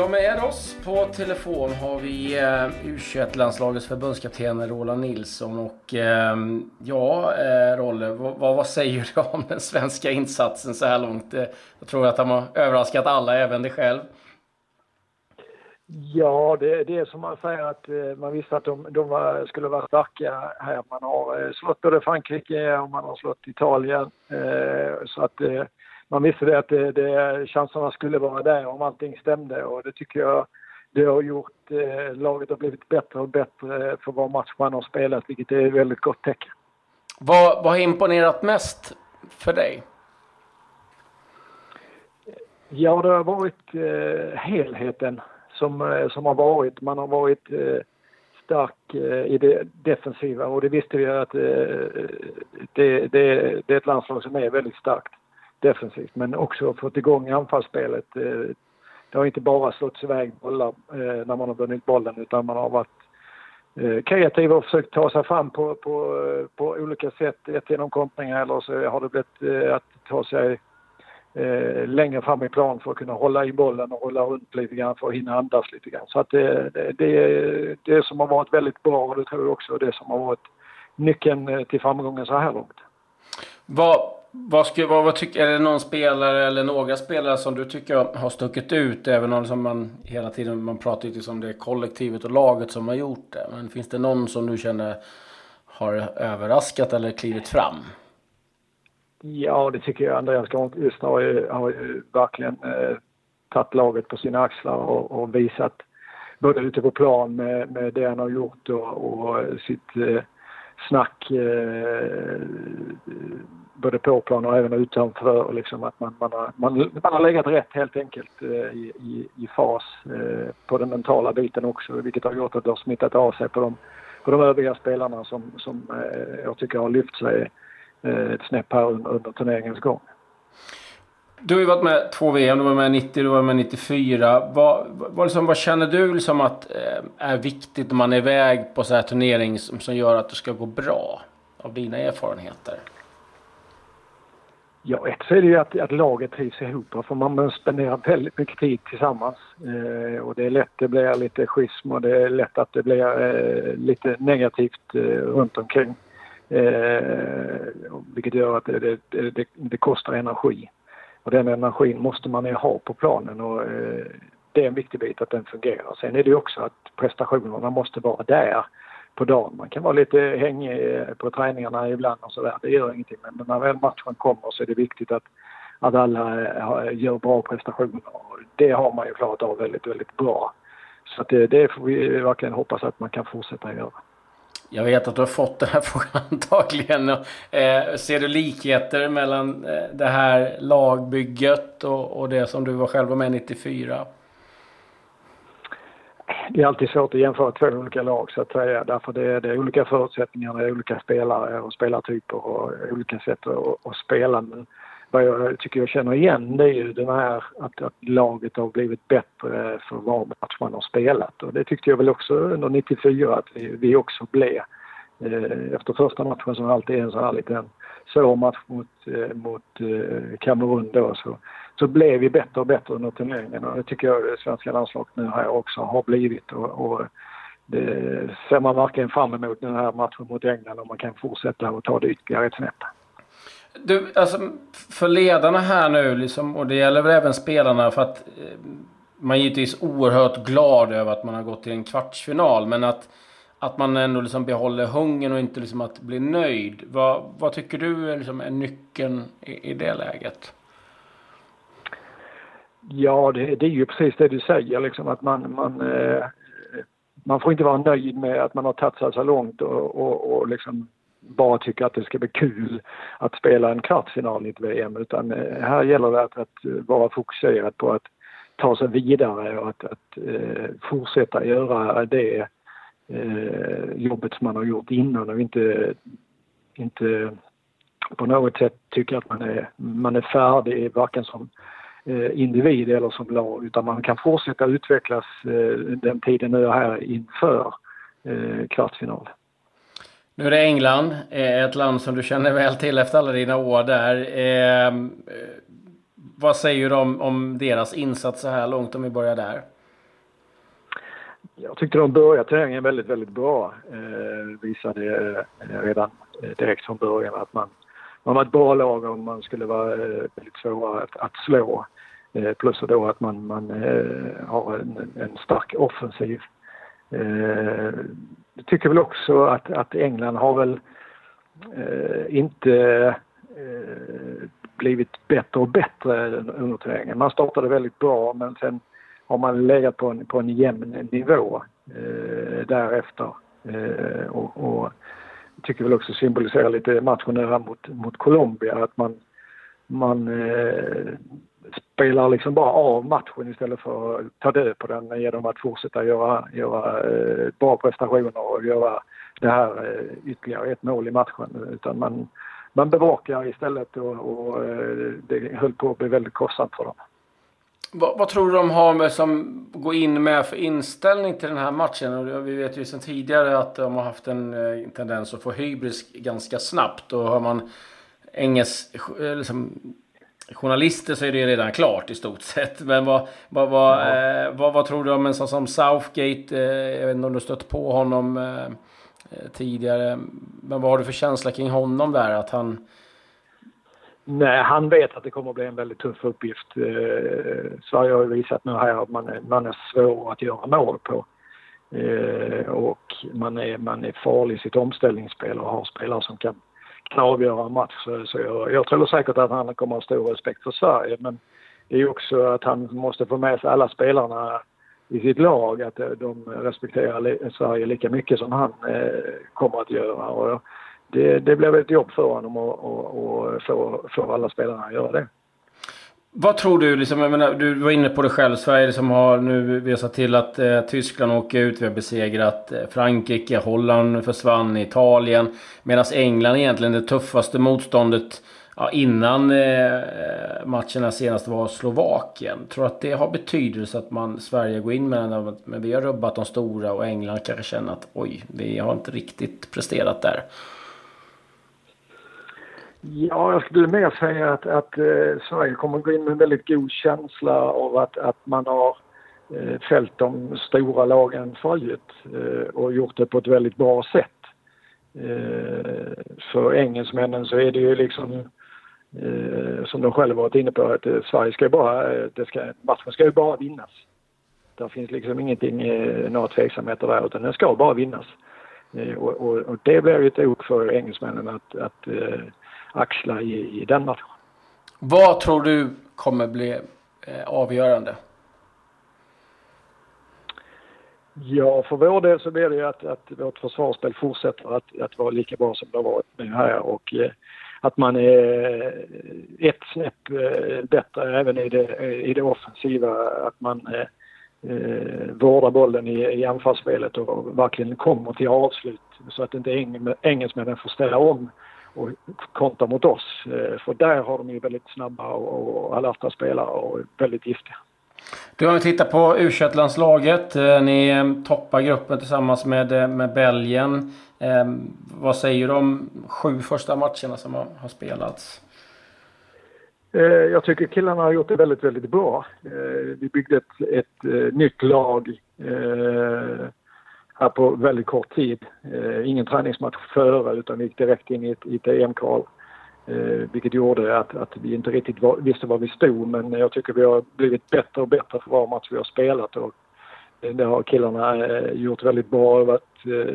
Ja, med oss på telefon har vi eh, U21-landslagets förbundskapten Roland Nilsson. Och eh, ja, eh, Rolle, vad, vad, säger du om den svenska insatsen så här långt? Eh, jag tror att han har överraskat alla, även dig själv. Ja, det, det är som man säger att eh, man visste att de, de var, skulle vara starka här. Man har eh, slått både Frankrike och man har slått Italien. Eh, så att eh, man visste det att det, det, chanserna skulle vara där om allting stämde och det tycker jag det har gjort eh, laget har blivit bättre och bättre för var match man har spelat vilket är ett väldigt gott tecken. Vad, vad har imponerat mest för dig? Ja, det har varit eh, helheten som, eh, som har varit. Man har varit eh, stark eh, i det defensiva och det visste vi att eh, det, det, det är ett landslag som är väldigt starkt defensivt men också fått igång anfallsspelet. Eh, det har inte bara slått iväg bollar eh, när man har vunnit bollen utan man har varit eh, kreativ och försökt ta sig fram på, på, på olika sätt. Ett genom kontringar eller så har det blivit att ta sig längre fram i plan för att kunna hålla i bollen och hålla runt lite grann för att hinna andas lite grann. Så att det, det, det, det som har varit väldigt bra och det tror jag också är det som har varit nyckeln till framgången så här långt. Vad, vad, skulle, vad, vad tycker, är det någon spelare eller några spelare som du tycker har stuckit ut? Även om liksom man hela tiden man pratar ju liksom om det kollektivet och laget som har gjort det. Men finns det någon som du känner har överraskat eller klivit fram? Ja, det tycker jag. Andreas Granqvist har ju, har ju verkligen eh, tagit laget på sina axlar och, och, visat både ute på plan med, med det han har gjort och, och sitt eh, snack eh, både på plan och även utanför. Liksom att man, man, har, man, man har legat rätt helt enkelt eh, i, i, i fas eh, på den mentala biten också vilket har gjort att det har smittat av sig på de, på de övriga spelarna som, som eh, jag tycker har lyft sig eh, ett snäpp här under, under turneringens gång. Du har ju varit med två VM, du var med 90, du var med 94. Vad, vad, liksom, vad känner du liksom att eh, är viktigt när man är iväg på så här turnering som, som gör att det ska gå bra? Av dina erfarenheter? Ja, ett så är det ju att, att laget trivs ihop för man spenderar väldigt mycket tid tillsammans. Eh, och det är lätt det blir lite schism och det är lätt att det blir eh, lite negativt eh, runt omkring. Eh, vilket gör att det, det, det, det, kostar energi. Och den energin måste man ju ha på planen och eh, det är en viktig bit att den fungerar. Sen är det ju också att prestationerna måste vara där på dagen. Man kan vara lite hängig eh, på träningarna ibland och sådär. Det gör ingenting. Men när väl matchen kommer så är det viktigt att, att alla eh, gör bra prestationer. Det har man ju klarat av väldigt, väldigt bra. Så det, eh, det får vi verkligen hoppas att man kan fortsätta göra. Jag vet att du har fått den här frågan antagligen. Eh, ser du likheter mellan det här lagbygget och, och det som du var själv var med 94? Det är alltid svårt att jämföra två olika lag så att säga därför det är, det är olika förutsättningar, det är olika spelare och spelartyper och olika sätt att, att spela. Men vad jag tycker jag känner igen det är ju den här att, att laget har blivit bättre för var match man har spelat och det tyckte jag väl också under 94 att vi, vi också blev. Eh, efter första matchen som alltid är en sån här liten svår match mot, eh, mot eh, Kamerun då så så blev vi bättre och bättre under turneringen och det tycker jag det svenska landslaget nu här också har blivit. Och, och det ser man verkligen fram emot den här matchen mot England om man kan fortsätta och ta det ytterligare ett snäpp. Du, alltså för ledarna här nu liksom, och det gäller väl även spelarna för att eh, man är givetvis oerhört glad över att man har gått till en kvartsfinal men att att man ändå liksom behåller hungern och inte liksom att bli nöjd. Vad, vad tycker du är, liksom är nyckeln i, i det läget? Ja, det, det, är ju precis det du säger liksom att man, man, eh, man får inte vara nöjd med att man har tagit sig så långt och, och, och liksom bara tycka att det ska bli kul att spela en kvartsfinal i ett VM utan eh, här gäller det att, att vara fokuserad på att ta sig vidare och att, att eh, fortsätta göra det eh, jobbet som man har gjort innan och inte, inte på något sätt tycka att man är, man är färdig varken som individ eller som lag utan man kan fortsätta utvecklas eh, den tiden nu är här inför eh, kvartsfinal. Nu är det England, ett land som du känner väl till efter alla dina år där. Eh, vad säger du om, om deras insats så här långt om vi börjar där? jag tyckte de började turneringen väldigt, väldigt bra. Eh, visade eh, redan eh, direkt från början att man, man var ett bra lag om man skulle vara eh, väldigt svåra att, att slå. Eh, plus då att man, man eh, har en, en stark offensiv. Jag tycker väl också att, att England har väl inte blivit bättre och bättre under turneringen. Man startade väldigt bra men sen har man legat på en, på en jämn nivå eh, därefter. Eh, och, och tycker väl också symboliserar lite matchen här mot, mot Colombia att man, man eh, spelar liksom bara av matchen istället för att ta död på den genom att fortsätta göra, göra eh, bra prestationer och göra det här eh, ytterligare ett mål i matchen. Utan man, man bevakar istället och, och eh, det höll på att bli väldigt kostsamt för dem. Vad, vad, tror du de har med som går in med för inställning till den här matchen? Och vi vet ju sedan tidigare att de har haft en eh, tendens att få hybris ganska snabbt. Och har man engelsk, eh, liksom, journalister så är det redan klart i stort sett. Men vad, vad, vad, ja. eh, vad, vad, tror du om en sån som Southgate? Eh, jag vet inte om du stött på honom eh, eh, tidigare. Men vad har du för känsla kring honom där? Att han Nej, han vet att det kommer att bli en väldigt tuff uppgift. Eh, Sverige har ju visat nu här att man är, man är svår att göra mål på. Eh, och man är, man är farlig i sitt omställningsspel och har spelare som kan, kan avgöra en match. Så, så jag, jag tror säkert att han kommer att ha stor respekt för Sverige men det är ju också att han måste få med sig alla spelarna i sitt lag att de respekterar Sverige lika mycket som han eh, kommer att göra. Och det, det blev ett jobb för honom att få, få alla spelarna att göra det. Vad tror du? Liksom, jag menar, du var inne på det själv. Sverige som har nu visat till att eh, Tyskland åker ut. Vi har besegrat eh, Frankrike. Holland försvann. Italien. Medan England egentligen det tuffaste motståndet ja, innan eh, matcherna senast var Slovakien. Tror att det har betydelse att man Sverige går in med den? Men vi har rubbat de stora och England kanske känner att oj, vi har inte riktigt presterat där. Ja, jag skulle mer säga att, att eh, Sverige kommer att gå in med en väldigt god känsla av att, att man har eh, fällt de stora lagen förut eh, och gjort det på ett väldigt bra sätt. Eh, för engelsmännen så är det ju liksom eh, som de själva varit inne på att eh, Sverige ska ju bara, eh, det ska, matchen ska ju bara vinnas. Det finns liksom ingenting, eh, några tveksamheter där utan den ska bara vinnas. Eh, och, och, och, det blir ju ett ok för engelsmännen att, att eh, axla i, i den matchen. Vad tror du kommer bli eh, avgörande? Ja, för vår del så blir det ju att, att vårt försvarsspel fortsätter att, att vara lika bra som det har varit nu här och eh, att man är ett snäpp eh, bättre även i det, i det offensiva. Att man eh, eh vårdar bollen i, i anfallsspelet och verkligen kommer till avslut så att inte engelsmännen får ställa om och kontra mot oss. Eh, för där har de ju väldigt snabba och alerta spelare och väldigt giftiga. Du har tittat på u landslaget eh, Ni eh, toppar gruppen tillsammans med, med Belgien. Vad säger du om sju första matcherna som har, har spelats? Jag tycker killarna har gjort det väldigt, väldigt bra. Vi byggde ett, ett nytt lag här på väldigt kort tid. Eh, ingen träningsmatch före utan vi gick direkt in i ett, i ett EM-kval. Eh, vilket gjorde att, att vi inte riktigt var, visste var vi stod men jag tycker vi har blivit bättre och bättre för var match vi har spelat. Och eh, det har killarna eh, gjort väldigt bra och varit eh,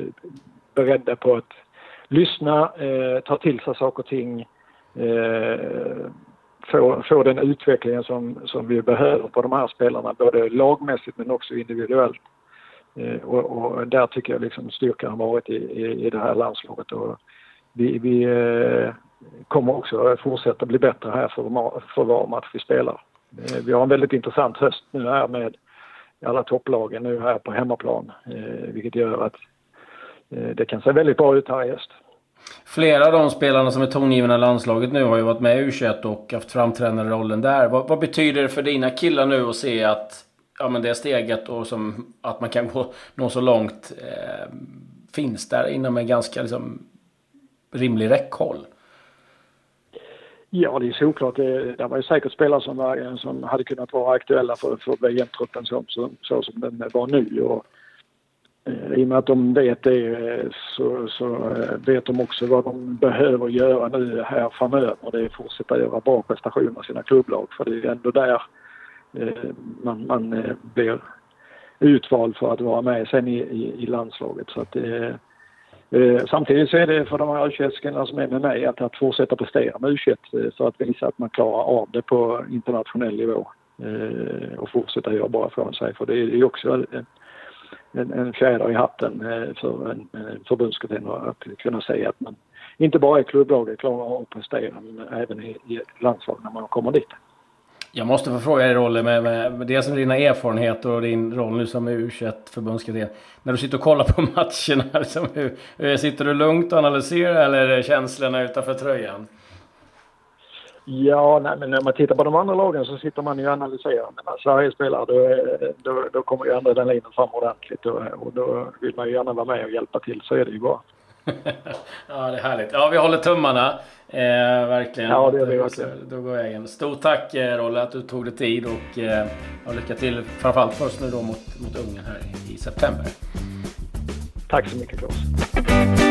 beredda på att lyssna, eh, ta till sig saker och ting. Eh, få, få den utvecklingen som, som vi behöver på de här spelarna både lagmässigt men också individuellt. Eh, och, och, där tycker jag liksom styrkan har varit i, i, i det här landslaget. Och vi, vi eh, kommer också fortsätta bli bättre här för, för var match vi spelar. Eh, vi har en väldigt intressant höst nu här med alla topplagen nu här på hemmaplan. Eh, vilket gör att eh, det kan se väldigt bra ut här i höst. Flera av de spelarna som är tongivna i landslaget nu har ju varit med i U21 och haft framträdande rollen där. Vad, vad, betyder det för dina killar nu att se att ja, men det steget och som, att man kan gå, nå så långt eh, finns där inom en ganska liksom, rimlig räckhåll? Ja, det är såklart. Eh, det, det var ju säkert spelare som, var, eh, som hade kunnat vara aktuella för, för VM-truppen så, så, så, som den var nu. Och eh, I och med att de vet det så, så vet de också vad de behöver göra nu här framöver. Det är att fortsätta göra bra prestationer i sina klubblag för det är ändå där Eh, man, man eh, blir utvald för att vara med sen i, i, i landslaget. Så att Eh, eh samtidigt så är det för de här u som är med mig att, att fortsätta prestera med u eh, för att visa att man klarar av det på internationell nivå eh, och fortsätta göra bra från sig. För det är ju också en, en, en fjäder i hatten eh, för en, en förbundskapten att kunna säga att man inte bara i klubblaget klarar av att prestera men även i, i landslaget när man kommer dit. Jag måste få fråga dig Rolle, med, med, med dels med dina erfarenheter och din roll nu som U21-förbundskapten. När du sitter och kollar på matcherna, liksom, hur, sitter du lugnt och analyserar eller är det känslorna utanför tröjan? Ja, nej, men när man tittar på de andra lagen så sitter man ju och analyserar. När Sverige spelar då, då, då kommer ju andra den linjen fram ordentligt och, och då vill man ju gärna vara med och hjälpa till. Så är det ju bara. ja, det är härligt. Ja, vi håller tummarna. Eh, verkligen. Ja, det är det verkligen. Då går vägen. Stort tack eh, Rolle att du tog dig tid och eh, lycka till framförallt först nu då mot, mot Ungern här i, i september. Tack så mycket Claes.